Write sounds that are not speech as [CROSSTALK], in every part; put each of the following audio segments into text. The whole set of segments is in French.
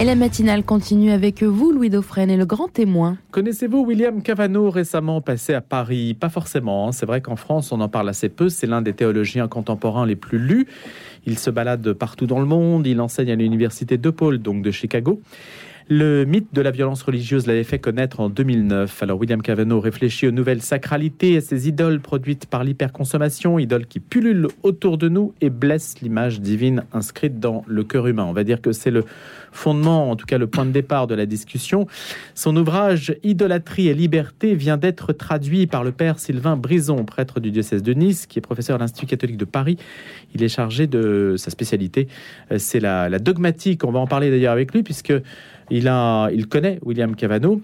Et la matinale continue avec vous, Louis Dauphren, et le grand témoin. Connaissez-vous William Cavano, récemment passé à Paris? Pas forcément. Hein. C'est vrai qu'en France, on en parle assez peu. C'est l'un des théologiens contemporains les plus lus. Il se balade partout dans le monde. Il enseigne à l'université de Paul, donc de Chicago. Le mythe de la violence religieuse l'avait fait connaître en 2009. Alors William Cavanaugh réfléchit aux nouvelles sacralités et ces idoles produites par l'hyperconsommation, idoles qui pullulent autour de nous et blessent l'image divine inscrite dans le cœur humain. On va dire que c'est le fondement, en tout cas le point de départ de la discussion. Son ouvrage Idolâtrie et liberté vient d'être traduit par le père Sylvain Brison, prêtre du diocèse de Nice, qui est professeur à l'Institut catholique de Paris. Il est chargé de sa spécialité, euh, c'est la, la dogmatique. On va en parler d'ailleurs avec lui, puisque il, a, il connaît William Cavano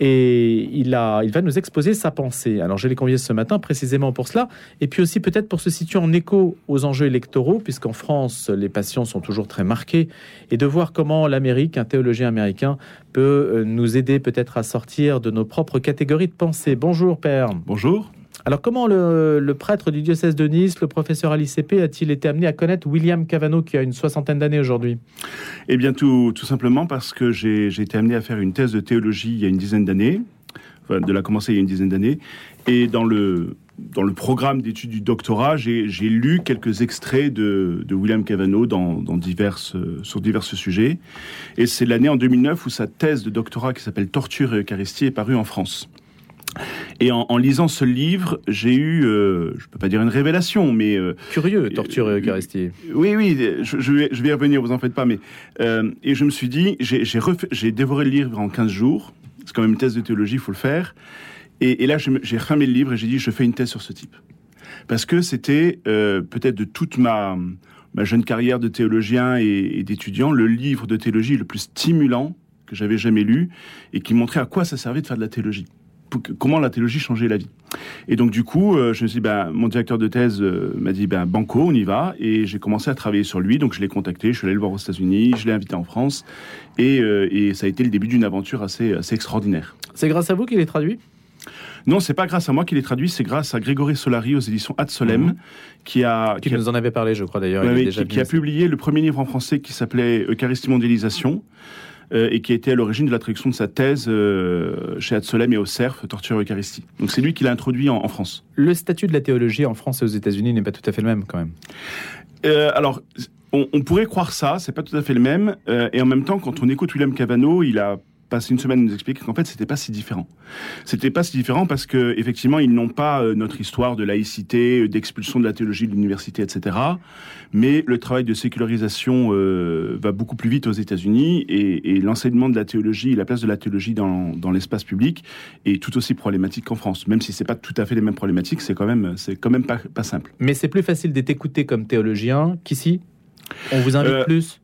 et il, a, il va nous exposer sa pensée. Alors je l'ai convié ce matin précisément pour cela, et puis aussi peut-être pour se situer en écho aux enjeux électoraux, puisqu'en France, les passions sont toujours très marquées, et de voir comment l'Amérique, un théologien américain, peut euh, nous aider peut-être à sortir de nos propres catégories de pensée. Bonjour Père. Bonjour. Alors, comment le, prêtre du diocèse de Nice, le professeur à l'ICP, a-t-il été amené à connaître William Cavano, qui a une soixantaine d'années aujourd'hui? Eh bien, tout, simplement parce que j'ai été amené à faire une thèse de théologie il y a une dizaine d'années, de la commencer il y a une dizaine d'années, et dans le, dans le programme d'études du doctorat, j'ai lu quelques extraits de, de William Cavano dans, dans diverses, sur divers sujets. Et c'est l'année en 2009 où sa thèse de doctorat qui s'appelle Torture et Eucharistie est parue en France. Et en, lisant ce livre, j'ai eu, euh, je peux pas dire une révélation, mais euh, curieux, torture et Eucharistie. oui, oui, je, vais, je vais y revenir, vous en faites pas, mais euh, et je me suis dit, j'ai dévoré le livre en 15 jours. C'est quand même une thèse de théologie, il faut le faire. Et, là, j'ai ramé le livre et j'ai dit, je fais une thèse sur ce type, parce que c'était peut-être de toute ma ma jeune carrière de théologien et, et d'étudiant, le livre de théologie le plus stimulant que j'avais jamais lu et qui montrait à quoi ça servait de faire de la théologie comment la théologie changeait la vie. Et donc du coup, euh, je me suis dit, ben, mon directeur de thèse euh, m'a dit, ben, banco, on y va. Et j'ai commencé à travailler sur lui. Donc je l'ai contacté, je suis allé le voir aux États-Unis, je l'ai invité en France. Et, euh, et, ça a été le début d'une aventure assez, assez extraordinaire. C'est grâce à vous qu'il est traduit? Non, c'est pas grâce à moi qu'il est traduit, c'est grâce à Grégory Solari aux éditions Ad Solem, mhm. qui a qui, nous en avait parlé, je crois d'ailleurs. qui, qui a publié le premier livre en français qui s'appelait Eucharistie mondialisation. Euh, et qui a été à l'origine de la traduction de sa thèse euh, chez Adsolem et au CERF, Torture Eucharistie. Donc c'est lui qui l'a introduit en, France. Le statut de la théologie en France et aux États-Unis n'est pas tout à fait le même quand même. Euh, alors, on, on, pourrait croire ça, c'est pas tout à fait le même. et en même temps, quand on écoute William Cavano, il a passé une semaine nous expliquer qu'en fait, c'était pas si différent. C'était pas si différent parce que, effectivement, ils n'ont pas euh, notre histoire de laïcité, euh, d'expulsion de la théologie de l'université, etc. Mais le travail de sécularisation euh, va beaucoup plus vite aux États-Unis et, l'enseignement de la théologie et la place de la théologie dans, dans l'espace public est tout aussi problématique qu'en France. Même si c'est pas tout à fait les mêmes problématiques, c'est quand même, c'est quand même pas, pas simple. Mais c'est plus facile d'être écouté comme théologien qu'ici? On vous invite plus?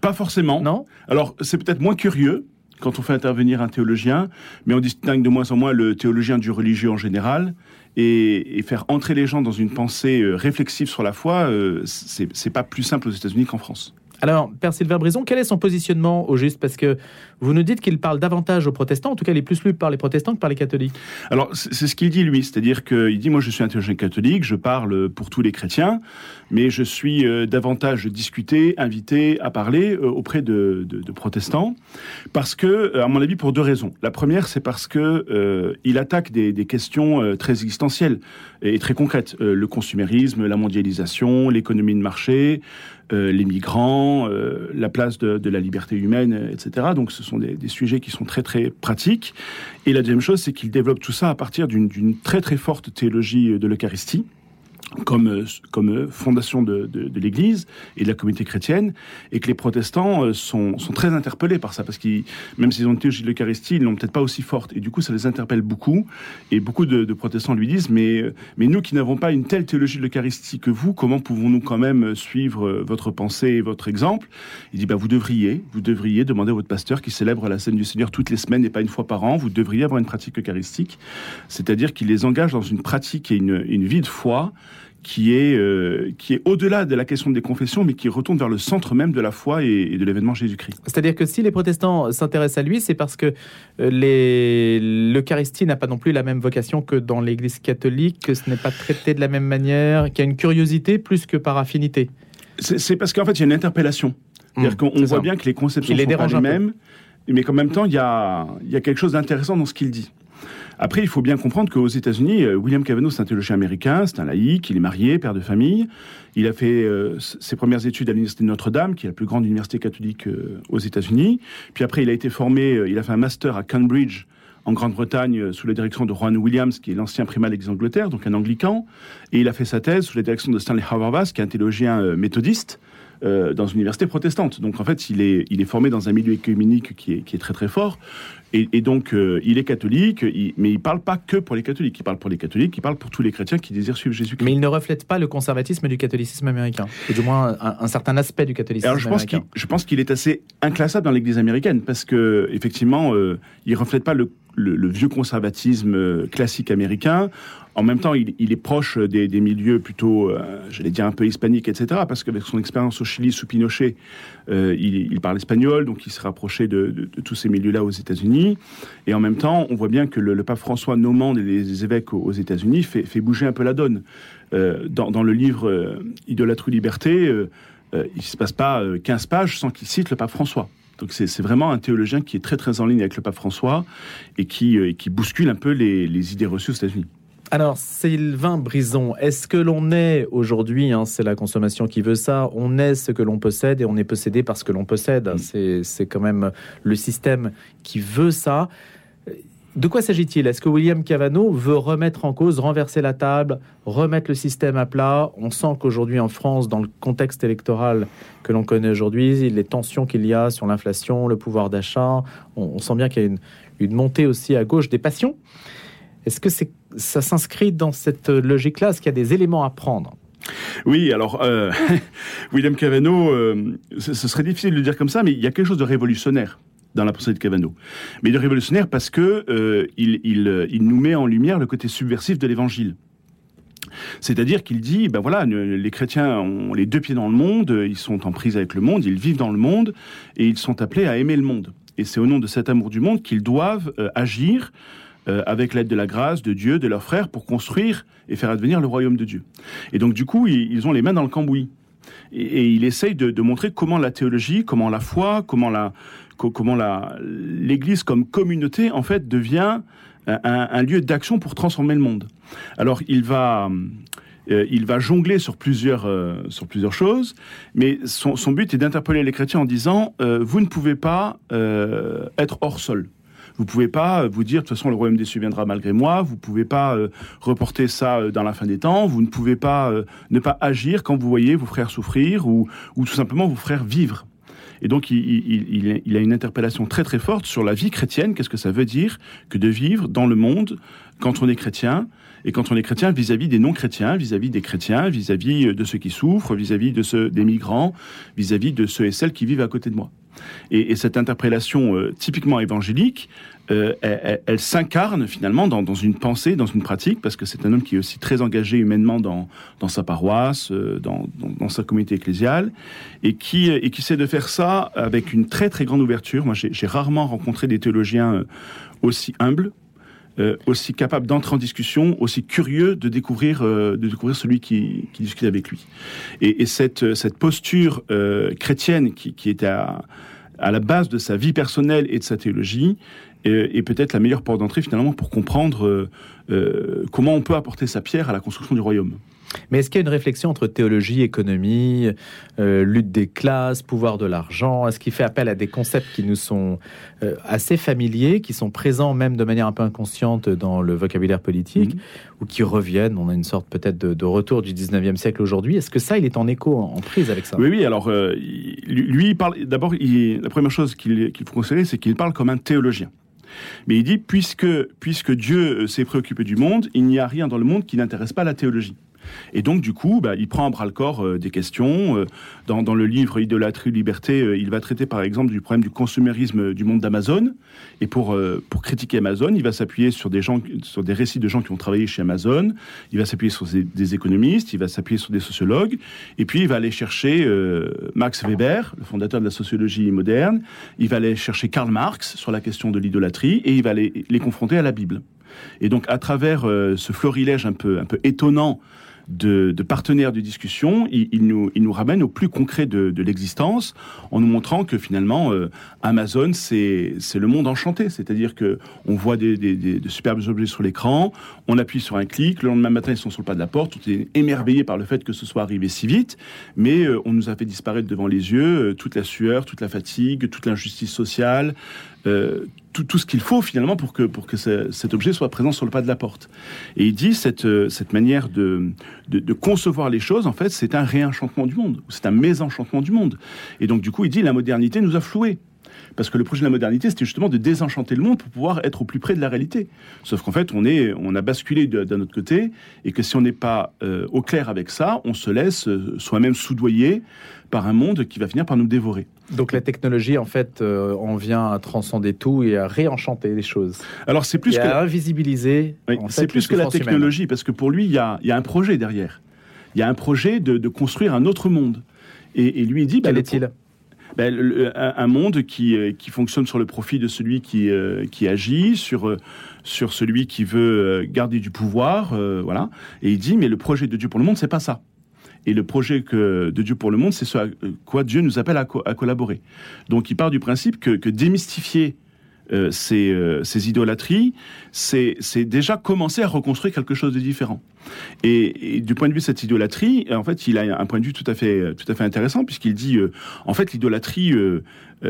Pas forcément. Non? Alors, c'est peut-être moins curieux quand on fait intervenir un théologien, mais on distingue de moins en moins le théologien du religieux en général. Et, faire entrer les gens dans une pensée euh, réflexive sur la foi, euh, c'est pas plus simple aux États-Unis qu'en France. Alors, Père Sylvain Brison, quel est son positionnement au juste? Parce que vous nous dites qu'il parle davantage aux protestants, en tout cas, il est plus lu par les protestants que par les catholiques. Alors, c'est ce qu'il dit, lui. C'est-à-dire qu'il dit, moi, je suis un théologien catholique, je parle pour tous les chrétiens, mais je suis euh, davantage discuté, invité à parler euh, auprès de, protestants, parce que, euh, à mon avis, pour deux raisons. La première, c'est parce que il attaque des, des questions très existentielles et très concrètes. le consumérisme, la mondialisation, l'économie de marché, les migrants, la place de, de, la liberté humaine, etc. Donc ce sont des, des, sujets qui sont très très pratiques. Et la deuxième chose, c'est qu'il développe tout ça à partir d'une très très forte théologie de l'Eucharistie comme, euh, comme euh, fondation de, de, de l'Église et de la communauté chrétienne, et que les protestants euh, sont, sont très interpellés par ça, parce qu'ils, même s'ils ont une théologie de l'Eucharistie, ils l'ont peut-être pas aussi forte, et du coup ça les interpelle beaucoup, et beaucoup de, de protestants lui disent, mais, mais nous qui n'avons pas une telle théologie de l'Eucharistie que vous, comment pouvons-nous quand même suivre votre pensée et votre exemple? Il dit, bah, vous devriez, vous devriez demander à votre pasteur qui célèbre la scène du Seigneur toutes les semaines et pas une fois par an, vous devriez avoir une pratique eucharistique, c'est-à-dire qu'il les engage dans une pratique et une, une vie de foi, qui est, euh, qui est au-delà de la question des confessions, mais qui retourne vers le centre même de la foi et, de l'événement Jésus-Christ. C'est-à-dire que si les protestants s'intéressent à lui, c'est parce que euh, l'Eucharistie n'a pas non plus la même vocation que dans l'Église catholique, que ce n'est pas traité de la même manière, qu'il y a une curiosité plus que par affinité. C'est parce qu'en fait, il y a une interpellation. C'est-à-dire Mmh, qu'on voit ça. bien que les conceptions Il les sont pas les mêmes, mais qu'en même temps, il y a, il y a quelque chose d'intéressant dans ce qu'il dit. Après, il faut bien comprendre qu'aux États-Unis, euh, William Cavanaugh, c'est un théologien américain, c'est un laïc, il est marié, père de famille. Il a fait euh, ses premières études à l'université Notre-Dame, qui est la plus grande université catholique euh, aux États-Unis. Puis après, il a été formé, il a fait un master à Cambridge, en Grande-Bretagne, sous la direction de Juan Williams, qui est l'ancien primat d'Angleterre, donc un anglican. Et il a fait sa thèse sous la direction de Stanley Hauerwas, qui est un théologien méthodiste euh, dans une université protestante. Donc en fait, il est, il est formé dans un milieu écuménique qui est, qui est très très fort. Et, et donc, euh, il est catholique, il- mais il parle pas que pour les catholiques. Il parle pour les catholiques, il parle pour tous les chrétiens qui désirent suivre Jésus-Christ. Mais il ne reflète pas le conservatisme du catholicisme américain, ou du moins un, un certain aspect du catholicisme Alors je pense qu'il américain. je pense qu'il est assez inclassable dans l'Église américaine parce que effectivement, euh, il reflète pas le, le- le vieux conservatisme euh, classique américain. En même temps, il, est proche des, milieux plutôt, euh, j'allais dire un peu hispaniques, etc. Parce qu'avec son expérience au Chili sous Pinochet, euh, il, parle espagnol, donc il s'est rapproché de, tous ces milieux-là aux États-Unis. Et en même temps, on voit bien que le, pape François nommant les, les évêques aux, États-Unis fait, bouger un peu la donne. Euh, dans, le livre euh, Idolâtre ou liberté, il ne se passe pas euh, 15 pages sans qu'il cite le pape François. Donc c'est vraiment un théologien qui est très très en ligne avec le pape François et qui, bouscule un peu les idées reçues aux États-Unis. Alors, Sylvain Brison, est-ce que l'on est aujourd'hui, hein, c'est la consommation qui veut ça, on est ce que l'on possède et on est possédé par ce que l'on possède Mm. C'est- quand même le système qui veut ça. De quoi s'agit-il? Est-ce que William Cavanaugh veut remettre en cause, renverser la table, remettre le système à plat? On sent qu'aujourd'hui en France, dans le contexte électoral que l'on connaît aujourd'hui, les tensions qu'il y a sur l'inflation, le pouvoir d'achat, on, on sent bien qu'il y a une, une montée aussi à gauche des passions. Est-ce que c'est, ça s'inscrit dans cette logique-là Est-ce qu'il y a des éléments à prendre? Oui, alors euh, [LAUGHS] William Cavanaugh, euh, ce, serait difficile de le dire comme ça, mais il y a quelque chose de révolutionnaire dans la pensée de Cavanaugh. Mais de révolutionnaire parce que euh, il, il, il nous met en lumière le côté subversif de l'Évangile. C'est-à-dire qu'il dit, ben voilà, les chrétiens ont les deux pieds dans le monde, ils sont en prise avec le monde, ils vivent dans le monde, et ils sont appelés à aimer le monde. Et c'est au nom de cet amour du monde qu'ils doivent agir euh, avec l'aide de la grâce, de Dieu, de leurs frères, pour construire et faire advenir le royaume de Dieu. Et donc du coup, ils, ont les mains dans le cambouis. Et, et il essaye de, montrer comment la théologie, comment la foi, comment la, co- comment l'Église comme communauté, en fait, devient un, lieu d'action pour transformer le monde. Alors, il va, euh, il va jongler sur plusieurs, euh, sur plusieurs choses, mais son, but est d'interpeller les chrétiens en disant vous ne pouvez pas être hors sol. Vous pouvez pas vous dire de toute façon le royaume des cieux viendra malgré moi. Vous pouvez pas euh, reporter ça euh, dans la fin des temps. Vous ne pouvez pas euh, ne pas agir quand vous voyez vos frères souffrir ou, ou tout simplement vos frères vivre. Et donc, il, a une interpellation très très forte sur la vie chrétienne. Qu'est-ce que ça veut dire que de vivre dans le monde quand on est chrétien et quand on est chrétien vis-à-vis des non-chrétiens, vis-à-vis des chrétiens, vis-à-vis euh, de ceux qui souffrent, vis-à-vis de ceux des migrants, vis-à-vis de ceux et celles qui vivent à côté de moi? Et, et cette interpellation euh, typiquement évangélique, euh, elle, s'incarne finalement dans, une pensée, dans une pratique, parce que c'est un homme qui est aussi très engagé humainement dans, sa paroisse, euh, dans, sa communauté ecclésiale, et qui, et essaie de faire ça avec une très très grande ouverture. Moi, j'ai rarement rencontré des théologiens aussi humbles, euh, aussi capables d'entrer en discussion, aussi curieux de découvrir, euh, de découvrir celui qui, discute avec lui. Et, et cette, cette posture euh, chrétienne qui, qui est à, à la base de sa vie personnelle et de sa théologie euh, est peut-être la meilleure porte d'entrée finalement pour comprendre euh, euh, comment on peut apporter sa pierre à la construction du royaume. Mais est-ce qu'il y a une réflexion entre théologie, économie, euh, lutte des classes, pouvoir de l'argent? Est-ce qu'il fait appel à des concepts qui nous sont euh, assez familiers, qui sont présents même de manière un peu inconsciente dans le vocabulaire politique, Mhm. ou qui reviennent? On a une sorte peut-être de, de retour du 19e siècle aujourd'hui. Est-ce que ça, il est en écho, en, en prise avec ça? Oui, oui. Alors, euh, lui, il parle. D'abord, la première chose qu'il faut considérer, c'est qu'il parle comme un théologien. Mais il dit puisque puisque Dieu s'est préoccupé du monde, il n'y a rien dans le monde qui n'intéresse pas la théologie. Et donc, du coup, bah, il prend à bras le corps euh, des questions. Euh, dans, le livre Idolâtrie, Liberté, euh, il va traiter par exemple du problème du consumérisme du monde d'Amazon. Et pour, pour critiquer Amazon, il va s'appuyer sur des, gens, sur des récits de gens qui ont travaillé chez Amazon. Il va s'appuyer sur des, économistes, il va s'appuyer sur des sociologues. Et puis, il va aller chercher Max Weber, le fondateur de la sociologie moderne. Il va aller chercher Karl Marx sur la question de l'idolâtrie. Et il va les, les confronter à la Bible. Et donc, à travers ce florilège un peu, un peu étonnant de, partenaires de discussion, il, nous, il nous ramène au plus concret de, l'existence, en nous montrant que finalement, euh, Amazon, c'est le monde enchanté. C'est-à-dire que on voit des, de superbes objets sur l'écran, on appuie sur un clic, le lendemain matin, ils sont sur le pas de la porte, on est émerveillé par le fait que ce soit arrivé si vite, mais euh, on nous a fait disparaître devant les yeux euh, toute la sueur, toute la fatigue, toute l'injustice sociale, euh, tout, tout, ce qu'il faut finalement pour que, pour que cet objet soit présent sur le pas de la porte. Et il dit cette, euh, cette manière de, de, de, concevoir les choses, en fait, c'est un réenchantement du monde, c'est un mésenchantement du monde. Et donc, du coup, il dit la modernité nous a floués. Parce que le projet de la modernité, c'était justement de désenchanter le monde pour pouvoir être au plus près de la réalité. Sauf qu'en fait, on, est, on a basculé d'un autre côté, et que si on n'est pas euh, au clair avec ça, on se laisse soi-même soudoyer par un monde qui va finir par nous dévorer. Donc la technologie, en fait, euh, on vient à transcender tout et à réenchanter les choses. Alors c'est plus et que à invisibiliser. c'est plus que la technologie, parce que pour lui, il y a, un projet derrière. Il y a un projet de, construire un autre monde. Et, lui, il dit. Bah, Quel est-il? Ben, un, monde qui, euh, qui fonctionne sur le profit de celui qui, euh, qui agit, sur, sur celui qui veut garder du pouvoir, voilà. Et il dit, mais le projet de Dieu pour le monde, c'est pas ça. Et le projet que, de Dieu pour le monde, c'est ce à quoi Dieu nous appelle à, collaborer. Donc il part du principe que, démystifier euh, euh, ces, idolâtries, c'est déjà commencer à reconstruire quelque chose de différent. Et, du point de vue de cette idolâtrie, en fait, il a un point de vue tout à fait, intéressant, puisqu'il dit, euh, en fait, l'idolâtrie,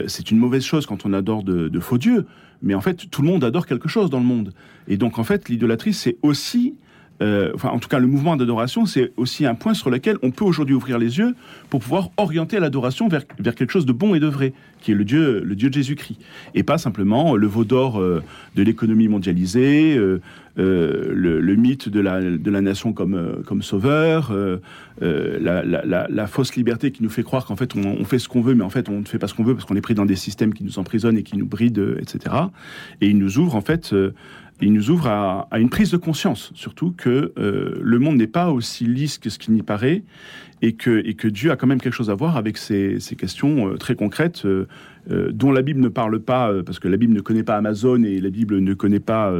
c'est une mauvaise chose quand on adore de, faux dieux, mais en fait, tout le monde adore quelque chose dans le monde. Et donc, en fait, l'idolâtrie, c'est aussi euh, en tout cas le mouvement d'adoration, c'est aussi un point sur lequel on peut aujourd'hui ouvrir les yeux pour pouvoir orienter l'adoration vers, vers quelque chose de bon et de vrai, qui est le Dieu, le Dieu de Jésus-Christ, et pas simplement le veau d'or euh, de l'économie mondialisée, euh, le, mythe de la, de la nation comme, comme sauveur, la, fausse liberté qui nous fait croire qu'en fait on, fait ce qu'on veut, mais en fait on ne fait pas ce qu'on veut parce qu'on est pris dans des systèmes qui nous emprisonnent et qui nous brident, etc. Et il nous ouvre en fait il nous ouvre à, une prise de conscience, surtout que euh, le monde n'est pas aussi lisse que ce qu'il n'y paraît, et que, et que Dieu a quand même quelque chose à voir avec ces, questions euh, très concrètes euh, dont la Bible ne parle pas, parce que la Bible ne connaît pas Amazon et la Bible ne connaît pas,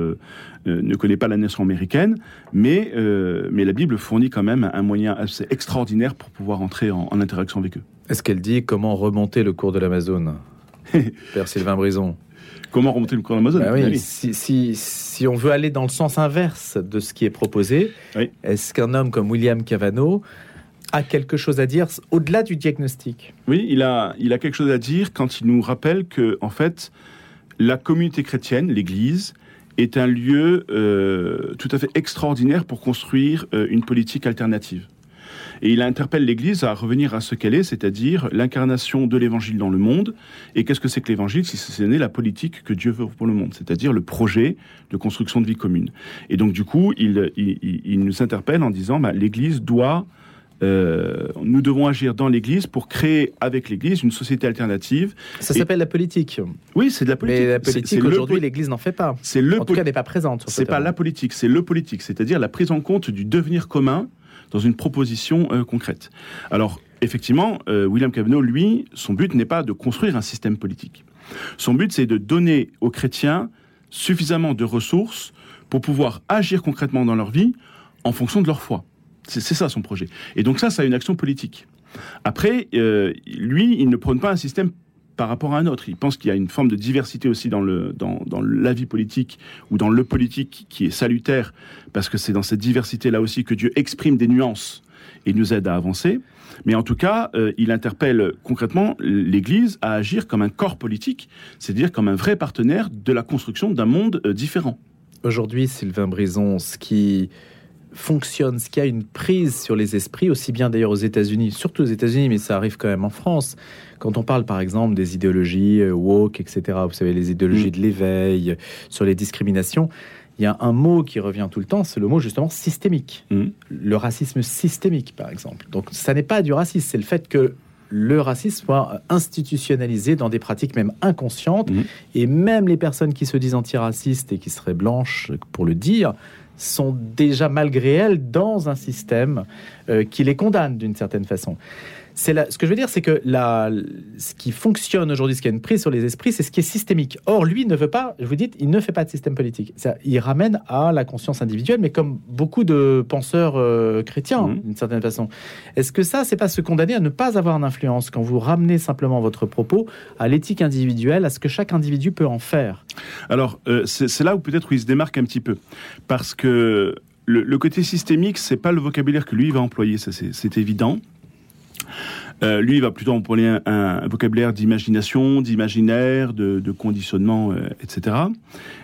ne connaît pas la nation américaine, mais, mais la Bible fournit quand même un moyen assez extraordinaire pour pouvoir entrer en, en interaction avec eux. Est-ce qu'elle dit comment remonter le cours de l'Amazon [LAUGHS] Père Sylvain Brison Comment remonter le cours d'Amazon bah oui, si, si, si, on veut aller dans le sens inverse de ce qui est proposé, est-ce qu'un homme comme William Cavano a quelque chose à dire au-delà du diagnostic? Oui, il a, il a quelque chose à dire quand il nous rappelle que, en fait, la communauté chrétienne, l'Église, est un lieu euh, tout à fait extraordinaire pour construire euh, une politique alternative. Et il interpelle l'Église à revenir à ce qu'elle est, c'est-à-dire l'incarnation de l'Évangile dans le monde. Et qu'est-ce que c'est que l'Évangile si ce n'est la politique que Dieu veut pour le monde, c'est-à-dire le projet de construction de vie commune. Et donc du coup, il, il, nous interpelle en disant, bah, l'Église doit euh, nous devons agir dans l'Église pour créer avec l'Église une société alternative. Ça s'appelle la politique. Oui, c'est de la politique. Mais la politique aujourd'hui, l'Église n'en fait pas. C'est le. En tout cas, n'est pas présente. C'est pas la politique, c'est le politique, c'est-à-dire la prise en compte du devenir commun dans une proposition euh, concrète. Alors, effectivement, euh, William Cavanaugh, lui, son but n'est pas de construire un système politique. Son but, c'est de donner aux chrétiens suffisamment de ressources pour pouvoir agir concrètement dans leur vie en fonction de leur foi. C'est ça son projet. Et donc ça, ça a une action politique. Après, euh, lui, il ne prône pas un système par rapport à un autre. Il pense qu'il y a une forme de diversité aussi dans, le, dans, la vie politique ou dans le politique qui est salutaire, parce que c'est dans cette diversité-là aussi que Dieu exprime des nuances et nous aide à avancer. Mais en tout cas, euh, il interpelle concrètement l'Église à agir comme un corps politique, c'est-à-dire comme un vrai partenaire de la construction d'un monde euh, différent. Aujourd'hui, Sylvain Brison, ce qui fonctionne, ce qui a une prise sur les esprits, aussi bien d'ailleurs aux États-Unis, surtout aux États-Unis, mais ça arrive quand même en France. Quand on parle par exemple des idéologies euh, woke, etc., vous savez, les idéologies mm. de l'éveil, sur les discriminations, il y a un mot qui revient tout le temps, c'est le mot justement systémique. Mm. Le racisme systémique, par exemple. Donc ça n'est pas du racisme, c'est le fait que le racisme soit institutionnalisé dans des pratiques même inconscientes. Mm. Et même les personnes qui se disent antiracistes et qui seraient blanches pour le dire, sont déjà malgré elles dans un système euh, qui les condamne d'une certaine façon. C'est ce que je veux dire, c'est que la, ce qui fonctionne aujourd'hui, ce qui a une prise sur les esprits, c'est ce qui est systémique. Or, lui ne veut pas, je vous dis, il ne fait pas de système politique. Ça, il ramène à la conscience individuelle, mais comme beaucoup de penseurs euh, chrétiens, Mhm. d'une certaine façon. Est-ce que ça, c'est pas se condamner à ne pas avoir d'influence quand vous ramenez simplement votre propos à l'éthique individuelle, à ce que chaque individu peut en faire? Alors, euh, c'est là où peut-être il se démarque un petit peu. Parce que le, le côté systémique, c'est pas le vocabulaire que lui va employer, c'est évident. Euh, lui, va plutôt employer un, vocabulaire d'imagination, d'imaginaire, de, conditionnement, euh, etc.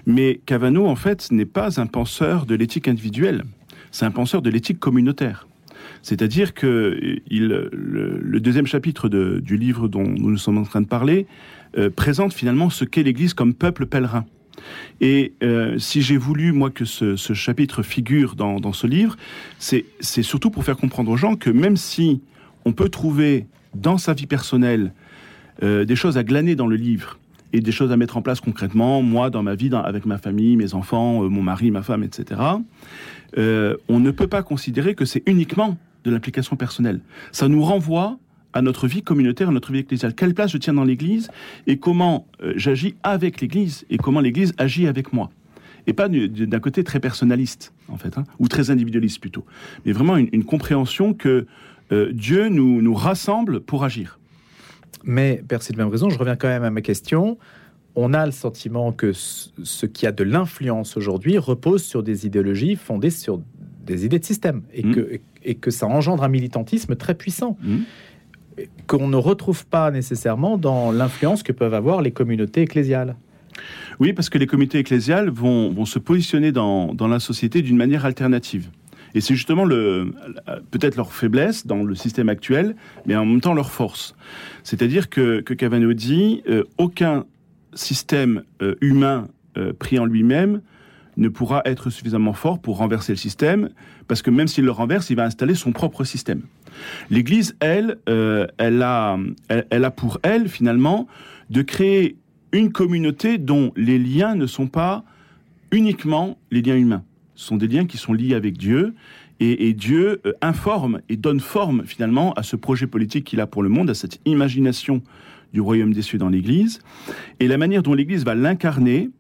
Mais Cavano, en fait, n'est pas un penseur de l'éthique individuelle. C'est un penseur de l'éthique communautaire. C'est-à-dire que euh, le, deuxième chapitre du livre dont nous sommes en train de parler présente finalement ce qu'est l'Église comme peuple pèlerin. Et si j'ai voulu, moi, que ce, chapitre figure dans, ce livre, c'est surtout pour faire comprendre aux gens que même si on peut trouver dans sa vie personnelle euh, des choses à glaner dans le livre et des choses à mettre en place concrètement, moi, dans ma vie, avec ma famille, mes enfants, euh, mon mari, ma femme, etc., euh, on ne peut pas considérer que c'est uniquement de l'implication personnelle. Ça nous renvoie à notre vie communautaire, à notre vie ecclésiale. Quelle place je tiens dans l'Église et comment j'agis avec l'Église et comment l'Église agit avec moi. Et pas du- du- d'un côté très personnaliste, en fait, hein, ou très individualiste plutôt. Mais vraiment une compréhension que euh, Dieu nous, nous rassemble pour agir. Mais, de même raison, je reviens quand même à ma question. On a le sentiment que ce qui a de l'influence aujourd'hui repose sur des idéologies fondées sur des idées de système et, Mm. que, et que ça engendre un militantisme très puissant Mhm. qu'on ne retrouve pas nécessairement dans l'influence que peuvent avoir les communautés ecclésiales. Oui, parce que les comités ecclésiales vont, vont se positionner dans, dans la société d'une manière alternative. Et c'est justement le, peut-être leur faiblesse dans le système actuel, mais en même temps leur force. C'est-à-dire que, que Cavano dit euh, aucun système euh, humain euh, pris en lui-même ne pourra être suffisamment fort pour renverser le système, parce que même s'il le renverse, il va installer son propre système. L'Église, elle, elle, a, elle, elle a pour elle, finalement, de créer une communauté dont les liens ne sont pas uniquement les liens humains. Sont des liens qui sont liés avec Dieu. Et, Dieu euh, informe et donne forme finalement à ce projet politique qu'il a pour le monde, à cette imagination du royaume des cieux dans l'Église. Et la manière dont l'Église va l'incarner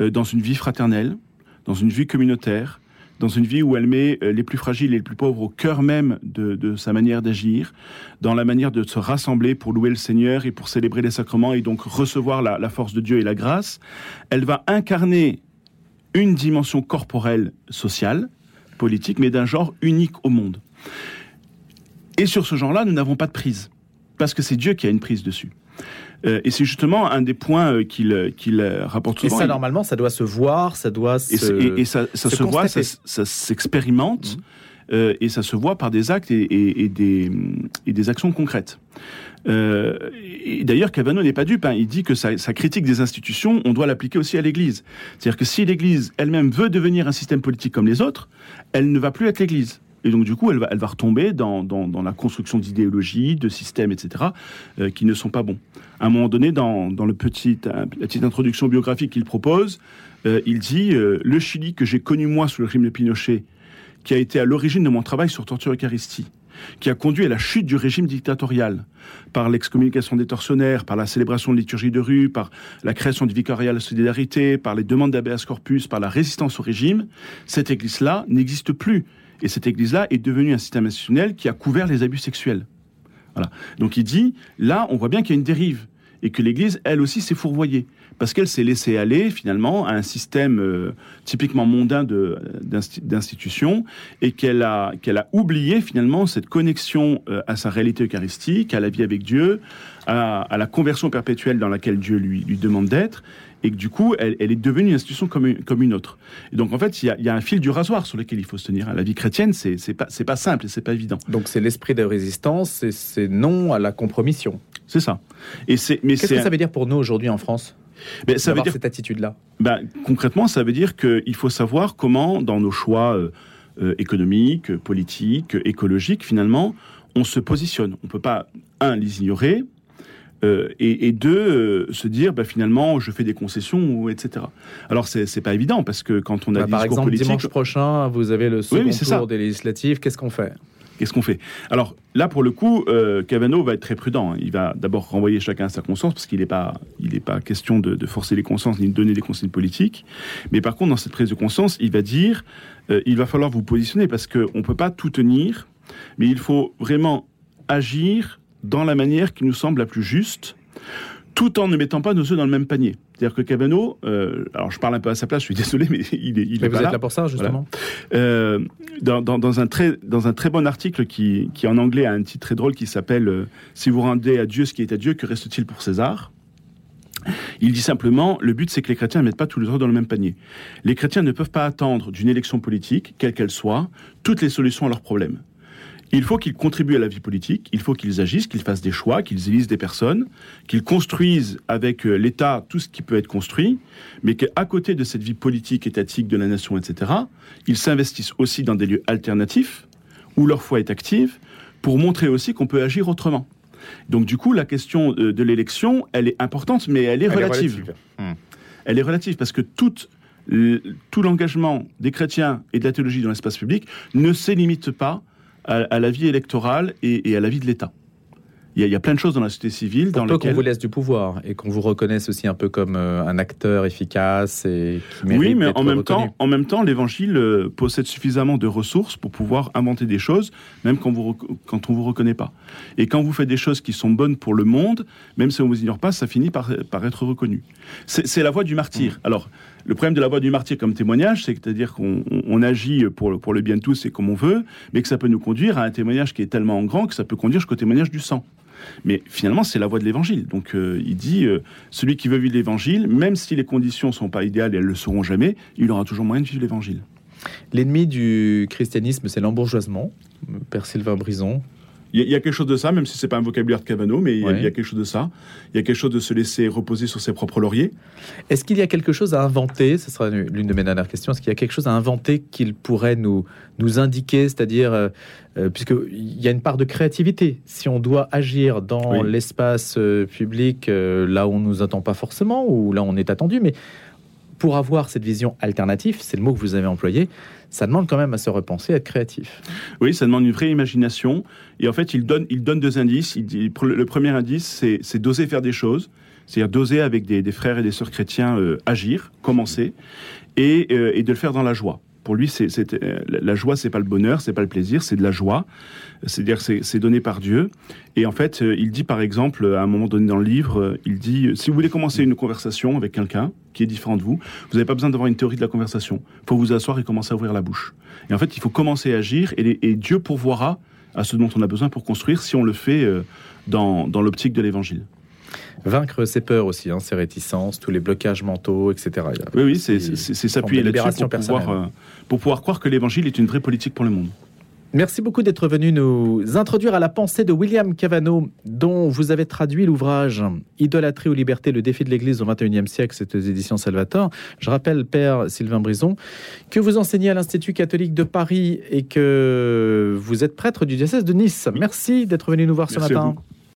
euh, dans une vie fraternelle, dans une vie communautaire, dans une vie où elle met euh, les plus fragiles et les plus pauvres au cœur même de, de sa manière d'agir, dans la manière de se rassembler pour louer le Seigneur et pour célébrer les sacrements et donc recevoir la, la force de Dieu et la grâce, elle va incarner une dimension corporelle, sociale, politique, mais d'un genre unique au monde. Et sur ce genre-là, nous n'avons pas de prise, parce que c'est Dieu qui a une prise dessus. Euh, et c'est justement un des points euh, qu'il euh, rapporte Et souvent. ça, Il- normalement, ça doit se voir, ça doit et, se... et- et ça, ça se se voit, ça, ça s'expérimente, Mhm. Euh, et ça se voit par des actes et, des, actions concrètes. Euh, d'ailleurs, Cavano n'est pas dupe. hein. Il dit que sa, critique des institutions, on doit l'appliquer aussi à l'Église. C'est-à-dire que si l'Église elle-même veut devenir un système politique comme les autres, elle ne va plus être l'Église. Et donc, du coup, elle va, retomber dans, la construction d'idéologies, de systèmes, etc., euh, qui ne sont pas bons. À un moment donné, dans, la petite introduction biographique qu'il propose, il dit Le Chili que j'ai connu moi sous le régime de Pinochet, qui a été à l'origine de mon travail sur torture Eucharistie, qui a conduit à la chute du régime dictatorial par l'excommunication des tortionnaires, par la célébration de liturgie de rue, par la création du vicariat de la solidarité, par les demandes d'habeas corpus, par la résistance au régime, cette église-là n'existe plus. Et cette église-là est devenue un système institutionnel qui a couvert les abus sexuels. Voilà. Donc il dit, là, on voit bien qu'il y a une dérive et que l'Église, elle aussi, s'est fourvoyée parce qu'elle s'est laissée aller finalement à un système euh, typiquement mondain d'institutions et qu'elle a, qu'elle a oublié finalement cette connexion euh, à sa réalité eucharistique, à la vie avec Dieu, à, à la conversion perpétuelle dans laquelle Dieu lui, lui demande d'être et que du coup, elle, elle est devenue une institution comme une, comme une autre. Et donc, en fait, il y, a, il y a un fil du rasoir sur lequel il faut se tenir. La vie chrétienne, c'est c'est pas, c'est pas simple et c'est pas évident. Donc c'est l'esprit de résistance et c'est non à la compromission. C'est ça. Et c'est, mais Qu'est-ce que ça veut dire pour nous aujourd'hui en France? Ben, ça veut d'avoir dire cette attitude-là Ben, concrètement, ça veut dire qu'il faut savoir comment, dans nos choix euh, euh, économiques, politiques, écologiques, finalement, on se positionne. On peut pas, un, les ignorer, euh, et, et deux, euh, se dire, ben, finalement, je fais des concessions, ou etc. Alors, c'est pas évident, parce que quand on a Bah, des Par exemple, dimanche prochain, vous avez le second oui, c'est ça. tour des législatives. Qu'est-ce qu'on fait? Qu'est-ce qu'on fait? Alors là, pour le coup, euh, Cavano va être très prudent. hein. Il va d'abord renvoyer chacun à sa conscience, parce qu'il n'est pas, pas question de, de forcer les consciences ni de donner des conseils politiques. Mais par contre, dans cette prise de conscience, il va dire, euh, il va falloir vous positionner, parce qu'on ne peut pas tout tenir, mais il faut vraiment agir dans la manière qui nous semble la plus juste, tout en ne mettant pas nos œufs dans le même panier. C'est-à-dire que Cavano, euh, alors je parle un peu à sa place, je suis [LAUGHS] désolé, mais il est, il Mais est vous pas êtes là. là pour ça, justement Euh, dans, dans- dans un très, dans un très bon article qui, qui en anglais a un titre très drôle qui s'appelle euh, Si vous rendez à Dieu ce qui est à Dieu, que reste-t-il pour César? Il dit simplement, le but c'est que les chrétiens ne mettent pas tous les œufs dans le même panier. Les chrétiens ne peuvent pas attendre d'une élection politique, quelle qu'elle soit, toutes les solutions à leurs problèmes. Il faut qu'ils contribuent à la vie politique, il faut qu'ils agissent, qu'ils fassent des choix, qu'ils élisent des personnes, qu'ils construisent avec euh, l'État tout ce qui peut être construit, mais qu'à côté de cette vie politique, étatique de la nation, etc., ils s'investissent aussi dans des lieux alternatifs où leur foi est active pour montrer aussi qu'on peut agir autrement. Donc du coup, la question euh, de l'élection, elle est importante, mais elle est Elle est relative. Hmm. Elle est relative parce que toute, tout l'engagement des chrétiens et de la théologie dans l'espace public ne se limite pas à, à la vie électorale et, et à la vie de l'État. Il y, a, il y a plein de choses dans la société civile dans Pour peu qu'on vous laisse du pouvoir et qu'on vous reconnaisse aussi un peu comme euh, un acteur efficace et qui mérite Oui, mais en même, reconnu. temps, en même temps, l'Évangile euh, possède suffisamment de ressources pour pouvoir inventer des choses, même quand, vous, rec- quand on vous reconnaît pas. Et quand vous faites des choses qui sont bonnes pour le monde, même si on vous ignore pas, ça finit par, par être reconnu. C'est c'est la voie du martyr. Mmh. Alors, le problème de la voie du martyr comme témoignage, c'est-à-dire qu'on on- on agit pour le, bien de tous et comme on veut, mais que ça peut nous conduire à un témoignage qui est tellement grand que ça peut conduire jusqu'au témoignage du sang. Mais finalement, c'est la voie de l'évangile. Donc, euh, il dit euh, celui qui veut vivre l'évangile, même si les conditions sont pas idéales et elles le seront jamais, il aura toujours moyen de vivre l'évangile. L'ennemi du christianisme, c'est l'embourgeoisement. Père Sylvain Brison. Il y, a- il y a quelque chose de ça, même si c'est pas un vocabulaire de Cavano, mais il y, a, Ouais. il y a quelque chose de ça. Il y a quelque chose de se laisser reposer sur ses propres lauriers. Est-ce qu'il y a quelque chose à inventer? Ce sera l'une de mes dernières questions. Est-ce qu'il y a quelque chose à inventer qu'il pourrait nous, nous indiquer? C'est-à-dire, euh, euh, puisqu'il y a une part de créativité. Si on doit agir dans Oui. l'espace euh, public, euh, là où on ne nous attend pas forcément, ou là où on est attendu, mais pour avoir cette vision alternative, c'est le mot que vous avez employé, ça demande quand même à se repenser, à être créatif. Oui, ça demande une vraie imagination. Et en fait, il donne, il donne deux indices. Le premier indice, c'est d'oser faire des choses. C'est-à-dire d'oser avec des, frères et des sœurs chrétiens euh, agir, commencer, euh, et de le faire dans la joie. Pour lui, c'est euh, la joie, c'est pas le bonheur, c'est pas le plaisir, c'est de la joie. C'est-à-dire, c'est c'est donné par Dieu. Et en fait, euh, il dit par exemple, à un moment donné dans le livre, euh, il dit si vous voulez commencer une conversation avec quelqu'un qui est différent de vous, vous n'avez pas besoin d'avoir une théorie de la conversation. Il faut vous asseoir et commencer à ouvrir la bouche. Et en fait, il faut commencer à agir, et, Dieu pourvoira à ce dont on a besoin pour construire si on le fait dans l'optique de l'évangile. Vaincre ses peurs aussi, hein, ses réticences, tous les blocages mentaux, etc. Oui, oui, c'est s'appuyer de là-dessus pour pouvoir, euh, pour pouvoir croire que l'évangile est une vraie politique pour le monde. Merci beaucoup d'être venu nous introduire à la pensée de William Cavano, dont vous avez traduit l'ouvrage Idolâtrie ou liberté, le défi de l'Église au XXIe siècle, c'est aux éditions Salvator. Je rappelle, Père Sylvain Brison, que vous enseignez à l'Institut catholique de Paris et que vous êtes prêtre du diocèse de Nice. Merci d'être venu nous voir ce Merci matin.